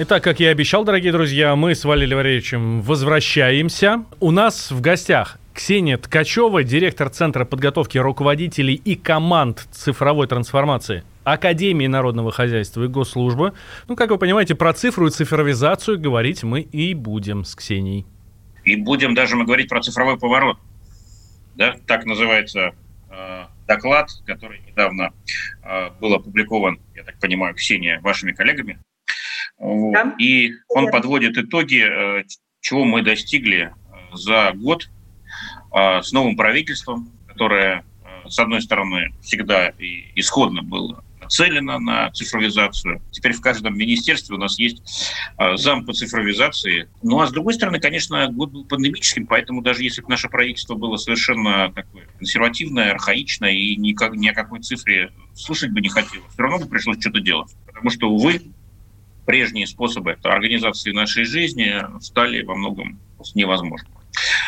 Итак, как я и обещал, дорогие друзья, мы с Валерием Валерьевичем возвращаемся. У нас в гостях Ксения Ткачева, директор Центра подготовки руководителей и команд цифровой трансформации Академии народного хозяйства и госслужбы. Ну, как вы понимаете, про цифру и цифровизацию говорить мы и будем с Ксенией. И будем даже мы говорить про цифровой поворот. Да? Так называется э, доклад, который недавно э, был опубликован, я так понимаю, Ксения, вашими коллегами. Вот. Да. И он подводит итоги, э, чего мы достигли э, за год э, с новым правительством, которое, с одной стороны, всегда и исходно было нацелено на цифровизацию. Теперь в каждом министерстве у нас есть зам по цифровизации. Ну а с другой стороны, конечно, год был пандемическим, поэтому даже если бы наше правительство было совершенно такое консервативное, архаичное и никак, ни о какой цифре слышать бы не хотело, все равно бы пришлось что-то делать. Потому что, увы, прежние способы организации нашей жизни стали во многом невозможными.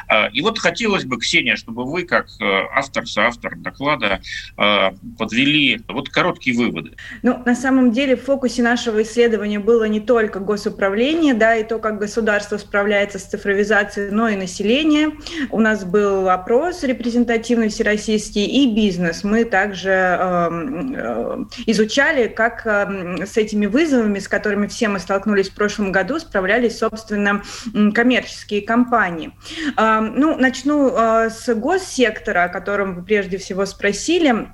А, и вот хотелось бы, Ксения, чтобы вы, как э, автор, соавтор доклада, а, подвели вот короткие выводы. Ну, на самом деле в фокусе нашего исследования было не только госуправление, да, и то, как государство справляется с цифровизацией, но и население. У нас был опрос репрезентативный всероссийский и бизнес. Мы также эм, э, изучали, как э, с этими вызовами, с которыми все мы столкнулись в прошлом году, справлялись, собственно, коммерческие компании. Ну, начну а, с госсектора, о котором вы прежде всего спросили.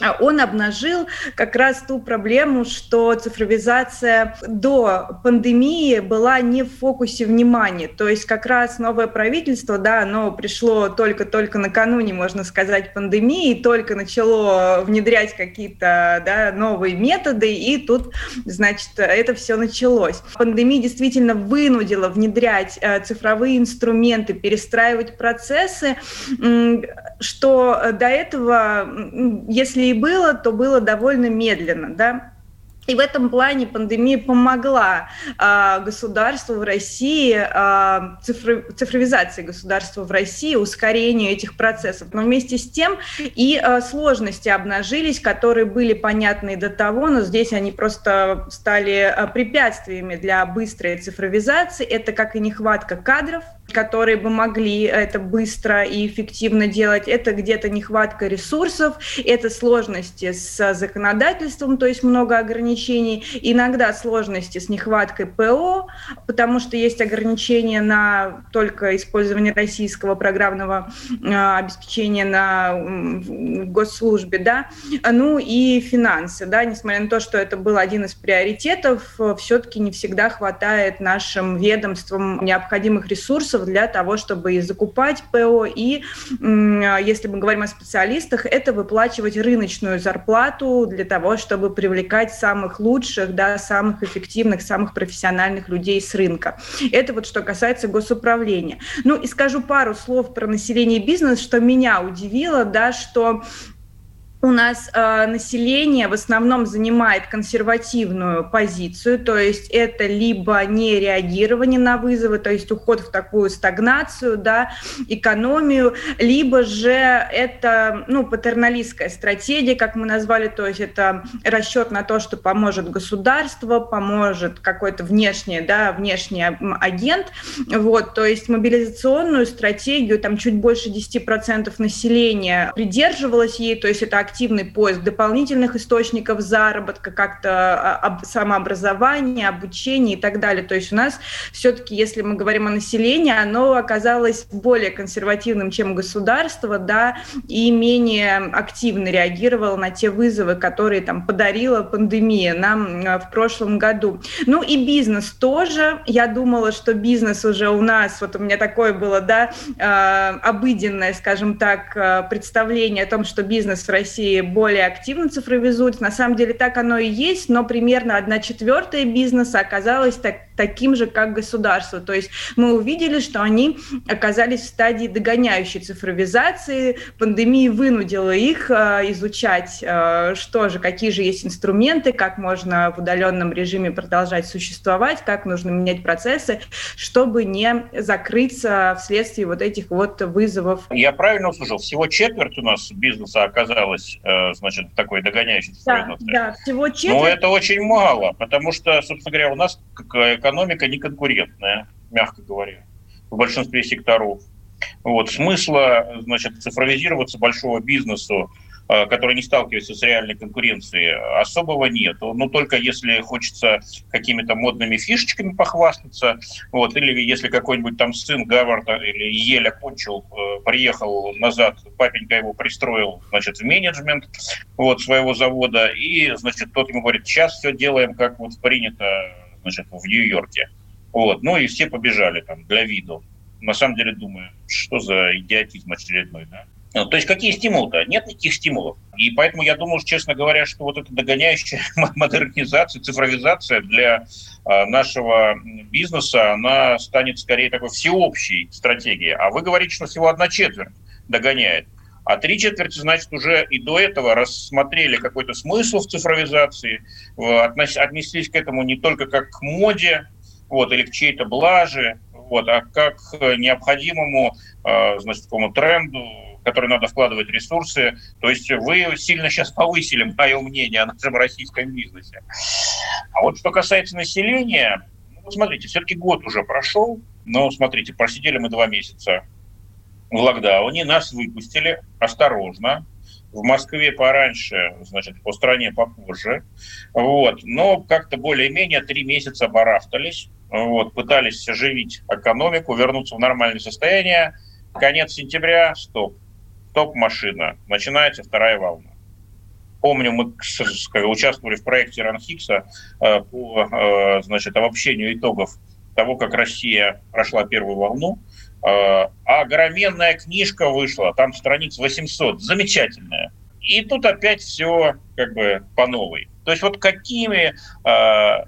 А он обнажил как раз ту проблему, что цифровизация до пандемии была не в фокусе внимания. То есть как раз новое правительство, да, оно пришло только-только накануне, можно сказать, пандемии, только начало внедрять какие-то да, новые методы, и тут, значит, это все началось. Пандемия действительно вынудила внедрять э, цифровые инструменты, перестраивать процессы, что до этого, если и было, то было довольно медленно, да. И в этом плане пандемия помогла э, государству в России, э, цифро, цифровизации государства в России, ускорению этих процессов. Но вместе с тем и э, сложности обнажились, которые были понятны до того, но здесь они просто стали э, препятствиями для быстрой цифровизации. Это как и нехватка кадров, которые бы могли это быстро и эффективно делать. Это где-то нехватка ресурсов, это сложности с законодательством, то есть много ограничений, иногда сложности с нехваткой ПО, потому что есть ограничения на только использование российского программного э, обеспечения на госслужбе, да, ну и финансы, да, несмотря на то, что это был один из приоритетов, все-таки не всегда хватает нашим ведомствам необходимых ресурсов ресурсов для того, чтобы и закупать ПО, и, если мы говорим о специалистах, это выплачивать рыночную зарплату для того, чтобы привлекать самых лучших, да, самых эффективных, самых профессиональных людей с рынка. Это вот что касается госуправления. Ну и скажу пару слов про население и бизнес, что меня удивило, да, что у нас э, население в основном занимает консервативную позицию, то есть это либо не реагирование на вызовы, то есть уход в такую стагнацию, да, экономию, либо же это ну, патерналистская стратегия, как мы назвали, то есть это расчет на то, что поможет государство, поможет какой-то внешний, да, внешний агент, вот, то есть мобилизационную стратегию, там чуть больше 10% населения придерживалось ей, то есть это активный поиск дополнительных источников заработка, как-то а, самообразование, обучение и так далее. То есть у нас все-таки, если мы говорим о населении, оно оказалось более консервативным, чем государство, да, и менее активно реагировало на те вызовы, которые там подарила пандемия нам а, в прошлом году. Ну и бизнес тоже. Я думала, что бизнес уже у нас, вот у меня такое было, да, а, обыденное, скажем так, представление о том, что бизнес в России предприятий более активно цифровизуются. На самом деле так оно и есть, но примерно одна четвертая бизнеса оказалась так, таким же, как государство. То есть мы увидели, что они оказались в стадии догоняющей цифровизации. Пандемия вынудила их э, изучать, э, что же, какие же есть инструменты, как можно в удаленном режиме продолжать существовать, как нужно менять процессы, чтобы не закрыться вследствие вот этих вот вызовов. Я правильно услышал? Всего четверть у нас бизнеса оказалась, значит, такой цифровизации? Да, да, всего четверть. Но это очень мало, потому что, собственно говоря, у нас экономика не конкурентная, мягко говоря, в большинстве секторов. Вот. Смысла значит, цифровизироваться большого бизнесу, э, который не сталкивается с реальной конкуренцией, особого нет. Ну, только если хочется какими-то модными фишечками похвастаться, вот, или если какой-нибудь там сын Гаварда или Ель окончил, э, приехал назад, папенька его пристроил, значит, в менеджмент вот, своего завода, и, значит, тот ему говорит, сейчас все делаем, как вот принято значит, в Нью-Йорке. Вот. Ну и все побежали там для виду. На самом деле думаю, что за идиотизм очередной, да? Ну, то есть какие стимулы-то? Нет никаких стимулов. И поэтому я думаю, честно говоря, что вот эта догоняющая модернизация, цифровизация для э, нашего бизнеса, она станет скорее такой всеобщей стратегией. А вы говорите, что всего одна четверть догоняет. А три четверти, значит, уже и до этого рассмотрели какой-то смысл в цифровизации, отнеслись к этому не только как к моде вот, или к чьей-то блаже, вот, а как к необходимому а, значит, такому тренду, в который надо вкладывать ресурсы. То есть вы сильно сейчас повысили мое мнение о нашем российском бизнесе. А вот что касается населения, ну, смотрите, все-таки год уже прошел, но смотрите, просидели мы два месяца в локдауне, нас выпустили осторожно, в Москве пораньше, значит, по стране попозже. Вот. Но как-то более-менее три месяца барахтались, вот, пытались оживить экономику, вернуться в нормальное состояние. Конец сентября, стоп. Топ-машина. Начинается вторая волна. Помню, мы участвовали в проекте Ранхикса э, по э, значит, обобщению итогов того, как Россия прошла первую волну. А, а огроменная книжка вышла, там страниц 800, замечательная. И тут опять все как бы по новой. То есть вот какими,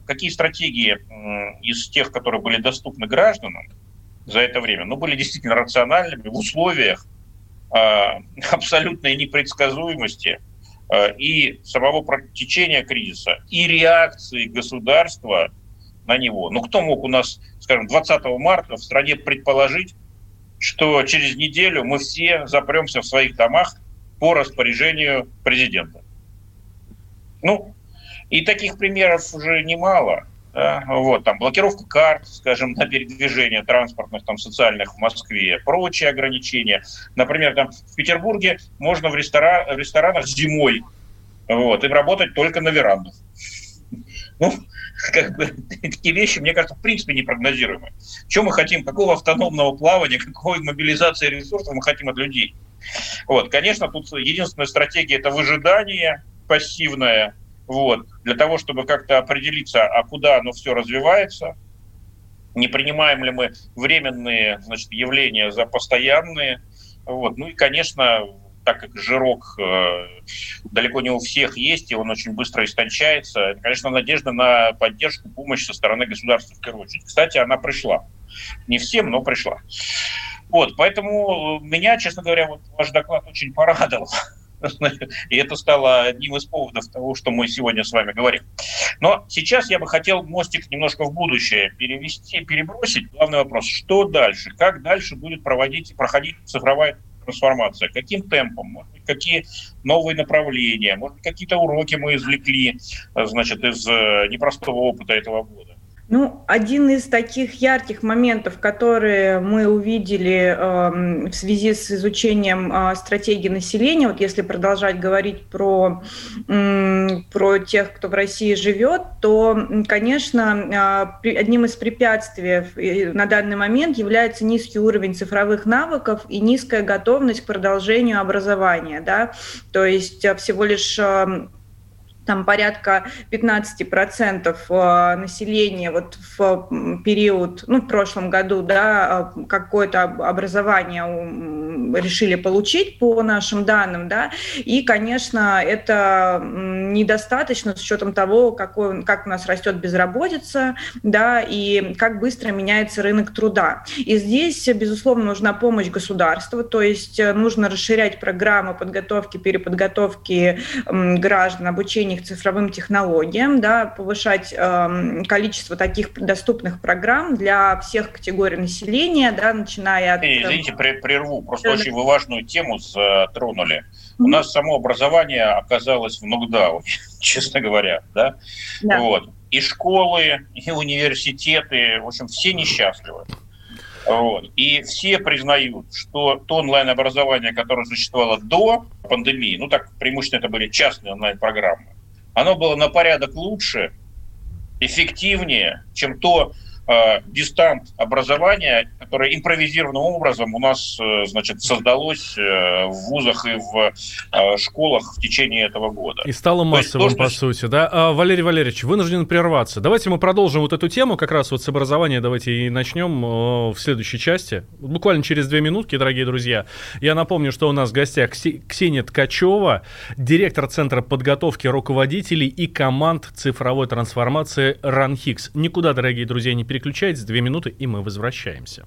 какие стратегии из тех, которые были доступны гражданам за это время, ну, были действительно рациональными в условиях абсолютной непредсказуемости и самого протечения кризиса, и реакции государства на него. Ну, кто мог у нас, скажем, 20 марта в стране предположить, что через неделю мы все запремся в своих домах по распоряжению президента. Ну, и таких примеров уже немало. Да? Вот, там, блокировка карт, скажем, на передвижение транспортных, там, социальных в Москве, прочие ограничения. Например, там, в Петербурге можно в, рестора... в ресторанах зимой вот, и работать только на верандах. Ну, как бы, такие вещи, мне кажется, в принципе непрогнозируемы. Что мы хотим, какого автономного плавания, какой мобилизации ресурсов мы хотим от людей? Вот, конечно, тут единственная стратегия – это выжидание пассивное, вот, для того, чтобы как-то определиться, а куда оно все развивается, не принимаем ли мы временные значит, явления за постоянные. Вот. Ну и, конечно, так как жирок э, далеко не у всех есть, и он очень быстро истончается, это, конечно, надежда на поддержку, помощь со стороны государства в первую очередь. Кстати, она пришла. Не всем, но пришла. Вот, поэтому меня, честно говоря, вот ваш доклад очень порадовал. И это стало одним из поводов того, что мы сегодня с вами говорим. Но сейчас я бы хотел мостик немножко в будущее перевести, перебросить. Главный вопрос, что дальше? Как дальше будет проводить, проходить цифровая трансформация, каким темпом, какие новые направления, может какие-то уроки мы извлекли, э, значит, из э, непростого опыта этого года. Ну, один из таких ярких моментов, которые мы увидели э, в связи с изучением э, стратегии населения, вот если продолжать говорить про, э, про тех, кто в России живет, то, конечно, э, одним из препятствий на данный момент является низкий уровень цифровых навыков и низкая готовность к продолжению образования. Да? То есть э, всего лишь э, там порядка 15% э, населения вот в период, ну, в прошлом году, да, э, какое-то образование решили получить по нашим данным, да, и, конечно, это недостаточно с учетом того, какой, как у нас растет безработица, да, и как быстро меняется рынок труда. И здесь, безусловно, нужна помощь государства, то есть э, нужно расширять программы подготовки, переподготовки граждан, обучения их цифровым технологиям, да, повышать э, количество таких доступных программ для всех категорий населения, да, начиная от... Извините, прерву, просто да. очень важную тему затронули. У нас само образование оказалось в нокдауне, честно говоря, да? да. Вот. И школы, и университеты, в общем, все несчастливы. Вот. И все признают, что то онлайн-образование, которое существовало до пандемии, ну так преимущественно это были частные онлайн-программы, оно было на порядок лучше, эффективнее, чем то э, дистант образование, которое импровизированным образом у нас э, значит, создалось э, в вузах и в э, школах в течение этого года. И стало массовым, то, по сути, да? А, Валерий Валерьевич, вынужден прерваться. Давайте мы продолжим вот эту тему, как раз вот с образования давайте и начнем в следующей части. Буквально через две минутки, дорогие друзья. Я напомню, что у нас в гостях Ксения Ткачева, директор Центра подготовки руководителей и команд цифровой трансформации РАНХИКС. Никуда, дорогие друзья, не переключайтесь, две минуты, и мы возвращаемся.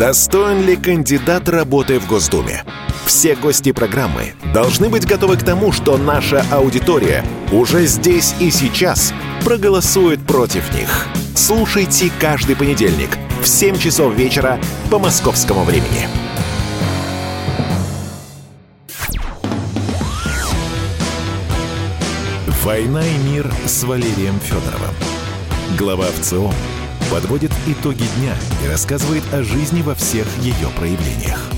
достоин ли кандидат работы в Госдуме. Все гости программы должны быть готовы к тому, что наша аудитория уже здесь и сейчас проголосует против них. Слушайте каждый понедельник в 7 часов вечера по московскому времени. «Война и мир» с Валерием Федоровым. Глава ВЦО подводит итоги дня и рассказывает о жизни во всех ее проявлениях.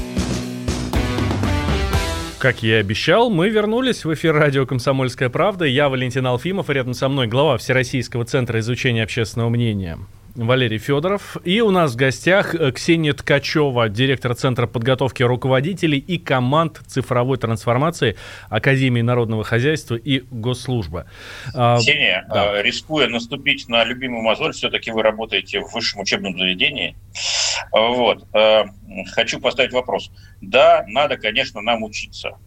Как я и обещал, мы вернулись в эфир радио «Комсомольская правда». Я Валентин Алфимов, рядом со мной глава Всероссийского центра изучения общественного мнения Валерий Федоров. И у нас в гостях э, Ксения Ткачева, директор Центра подготовки руководителей и команд цифровой трансформации Академии народного хозяйства и госслужбы. А, Ксения, да. Э, рискуя наступить на любимую мозоль, все-таки вы работаете в высшем учебном заведении. Вот. Э, хочу поставить вопрос. Да, надо, конечно, нам учиться.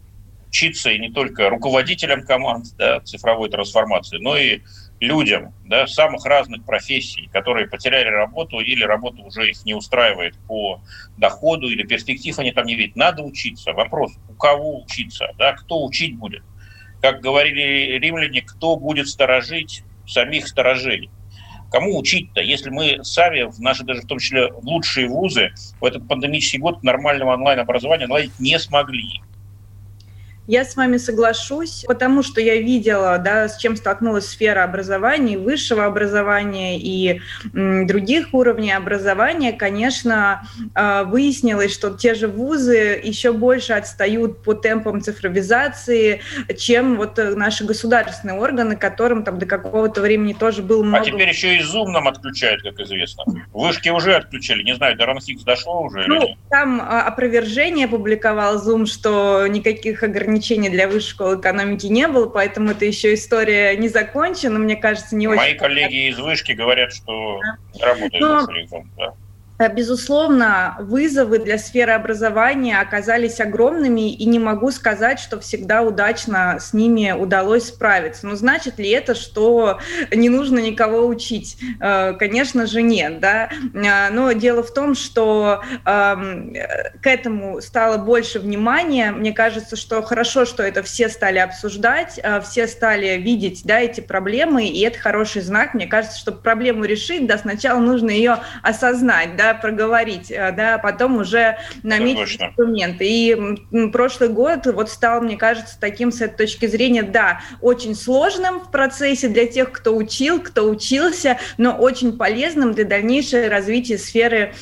Учиться и не только руководителям команд да, цифровой трансформации, но и людям да, самых разных профессий, которые потеряли работу или работа уже их не устраивает по доходу или перспектив они там не видят. Надо учиться. Вопрос, у кого учиться, да, кто учить будет. Как говорили римляне, кто будет сторожить самих сторожей. Кому учить-то, если мы сами, в наши даже в том числе лучшие вузы, в этот пандемический год нормального онлайн-образования наладить не смогли. Я с вами соглашусь, потому что я видела, да, с чем столкнулась сфера образования, высшего образования и других уровней образования. Конечно, э, выяснилось, что те же вузы еще больше отстают по темпам цифровизации, чем вот наши государственные органы, которым там до какого-то времени тоже был много... А теперь еще и Zoom нам отключают, как известно. Вышки уже отключили, не знаю, до Ранхикс дошло уже ну, или нет? Там а, опровержение публиковал Zoom, что никаких ограничений ограничений для высшей школы экономики не было, поэтому это еще история не закончена, мне кажется, не Мои очень... Мои коллеги из вышки говорят, что да. работают Но... на да. Э, безусловно, вызовы для сферы образования оказались огромными, и не могу сказать, что всегда удачно с ними удалось справиться. Но значит ли это, что не нужно никого учить? Э, конечно же, нет. Да? Э, но дело в том, что эм, к этому стало больше внимания. Мне кажется, что хорошо, что это все стали обсуждать, все стали видеть да, эти проблемы, и это хороший знак. Мне кажется, чтобы проблему решить, да, сначала нужно ее осознать. Да? Да, проговорить, э, да, а потом уже наметить инструменты. И прошлый год вот стал, мне кажется, таким с этой точки зрения, да, очень сложным в процессе для тех, кто учил, кто учился, но очень полезным для дальнейшего развития сферы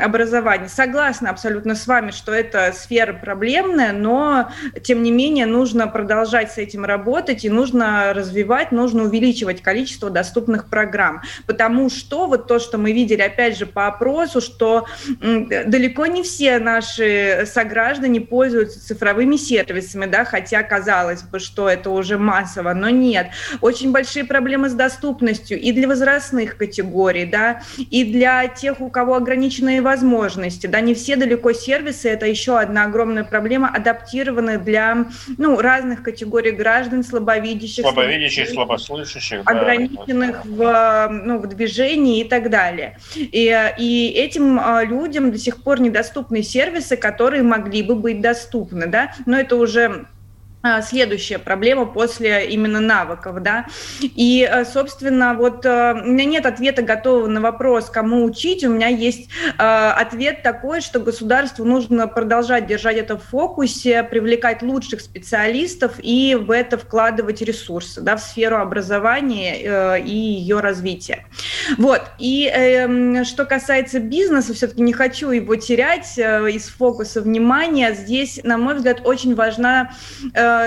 образования. Согласна абсолютно с вами, что это сфера проблемная, но тем не менее нужно продолжать с этим работать и нужно развивать, нужно увеличивать количество доступных программ. Потому что вот то, что мы видели, опять же, по опросу, что далеко не все наши сограждане пользуются цифровыми сервисами, да, хотя казалось бы, что это уже массово, но нет. Очень большие проблемы с доступностью и для возрастных категорий, да, и для тех, у кого ограниченные возможности, да, не все далеко сервисы, это еще одна огромная проблема, адаптированы для, ну, разных категорий граждан, слабовидящих, слабовидящих, слабослышащих, ограниченных да, в, ну, в движении и так далее. И, и этим а, людям до сих пор недоступны сервисы, которые могли бы быть доступны, да, но это уже следующая проблема после именно навыков, да. И, э, собственно, вот э, у меня нет ответа готового на вопрос, кому учить. У меня есть э, ответ такой, что государству нужно продолжать держать это в фокусе, привлекать лучших специалистов и в это вкладывать ресурсы, да, в сферу образования и ее развития. Вот. И э, что касается бизнеса, все-таки не хочу его терять из фокуса внимания. Здесь, на мой взгляд, очень важна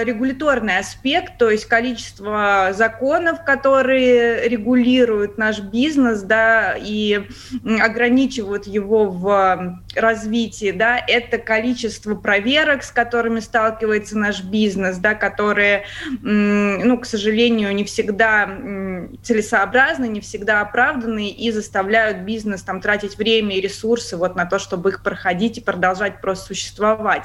регуляторный аспект, то есть количество законов, которые регулируют наш бизнес, да, и ограничивают его в развитии, да, это количество проверок, с которыми сталкивается наш бизнес, да, которые, ну, к сожалению, не всегда целесообразны, не всегда оправданы и заставляют бизнес там тратить время и ресурсы вот на то, чтобы их проходить и продолжать просто существовать.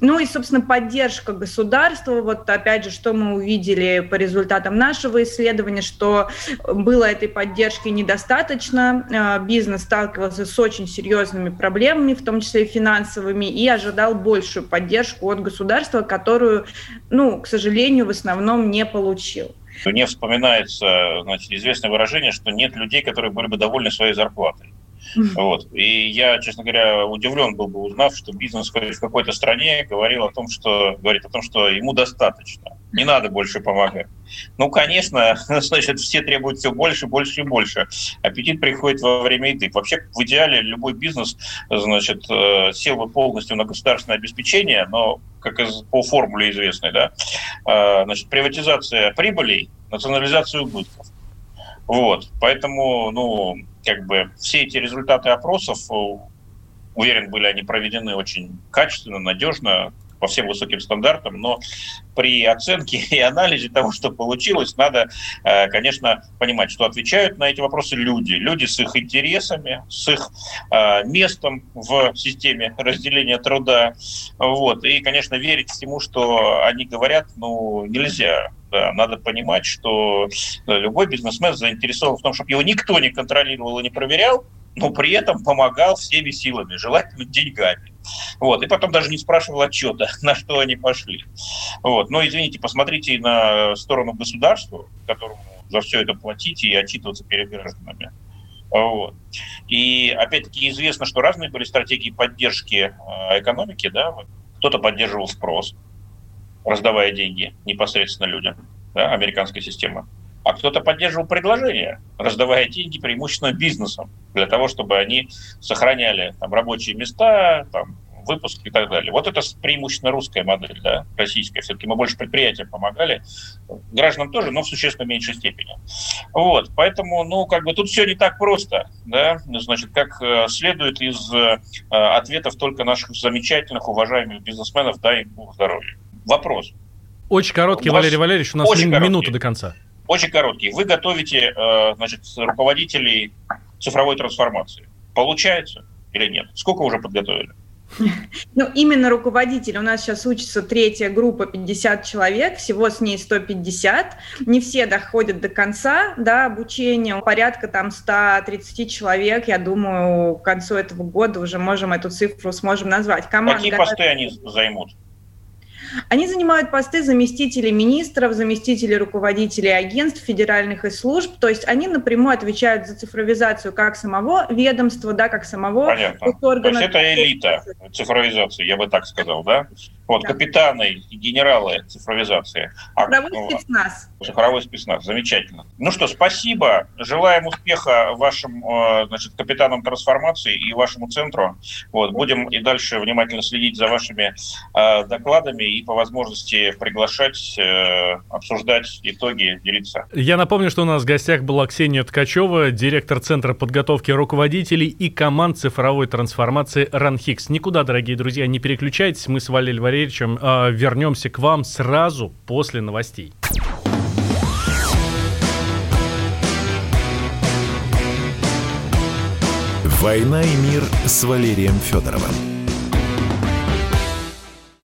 Ну и, собственно, поддержка государства, вот опять же, что мы увидели по результатам нашего исследования, что было этой поддержки недостаточно, а, бизнес сталкивался с очень серьезными проблемами, проблемами, в том числе и финансовыми, и ожидал большую поддержку от государства, которую, ну, к сожалению, в основном не получил. Мне вспоминается значит, известное выражение, что нет людей, которые были бы довольны своей зарплатой. Вот. И я, честно говоря, удивлен был бы, узнав, что бизнес в какой-то стране говорил о том, что говорит о том, что ему достаточно, не надо больше помогать. Ну, конечно, значит, все требуют все больше, больше и больше. Аппетит приходит во время еды. Вообще, в идеале, любой бизнес, значит, э, сел бы полностью на государственное обеспечение, но, как по формуле известной, да, э, значит, приватизация прибылей, национализация убытков. Вот, поэтому, ну, как бы все эти результаты опросов, э, уверен, были они проведены очень качественно, надежно, по всем высоким стандартам, но при оценке и анализе того, что получилось, надо, э, конечно, понимать, что отвечают на эти вопросы люди. Люди с их интересами, с их э, местом в системе разделения труда. Вот. И, конечно, верить всему, что они говорят, ну, нельзя. Да, надо понимать, что любой бизнесмен заинтересован в том, чтобы его никто не контролировал и не проверял, но при этом помогал всеми силами, желательно деньгами. Вот. И потом даже не спрашивал отчета, на что они пошли. Вот. Но, извините, посмотрите на сторону государства, которому за все это платить и отчитываться перед гражданами. Вот. И опять-таки известно, что разные были стратегии поддержки э, экономики. Да? Кто-то поддерживал спрос, раздавая деньги непосредственно людям, да, американская система а кто-то поддерживал предложение, раздавая деньги преимущественно бизнесам, для того, чтобы они сохраняли там, рабочие места, там, выпуск и так далее. Вот это преимущественно русская модель, да, российская. Все-таки мы больше предприятиям помогали, гражданам тоже, но в существенно меньшей степени. Вот, поэтому, ну, как бы тут все не так просто, да, значит, как э, следует из э, ответов только наших замечательных, уважаемых бизнесменов, им Бог здоровья. Вопрос. Очень короткий, Валерий Валерьевич, у нас минута до конца. Очень короткий. Вы готовите, э, значит, руководителей цифровой трансформации. Получается или нет? Сколько уже подготовили? Ну, именно руководитель. У нас сейчас учится третья группа, 50 человек, всего с ней 150. Не все доходят до конца да, обучения. Порядка там 130 человек. Я думаю, к концу этого года уже можем эту цифру сможем назвать. Команда Какие посты они займут? Они занимают посты заместителей министров, заместителей руководителей агентств, федеральных и служб, то есть они напрямую отвечают за цифровизацию как самого ведомства, да, как самого Понятно. органа. То есть это элита цифровизации, я бы так сказал, да? Вот, да. капитаны и генералы цифровизации. А, цифровой ну, спецназ. Цифровой спецназ, замечательно. Ну что, спасибо. Желаем успеха вашим э, значит, капитанам трансформации и вашему центру. Вот, будем и дальше внимательно следить за вашими э, докладами и по возможности приглашать, э, обсуждать итоги, делиться. Я напомню, что у нас в гостях была Ксения Ткачева, директор Центра подготовки руководителей и команд цифровой трансформации РАНХИКС. Никуда, дорогие друзья, не переключайтесь. Мы с Валерием Валерьевичем э, вернемся к вам сразу после новостей. «Война и мир» с Валерием Федоровым.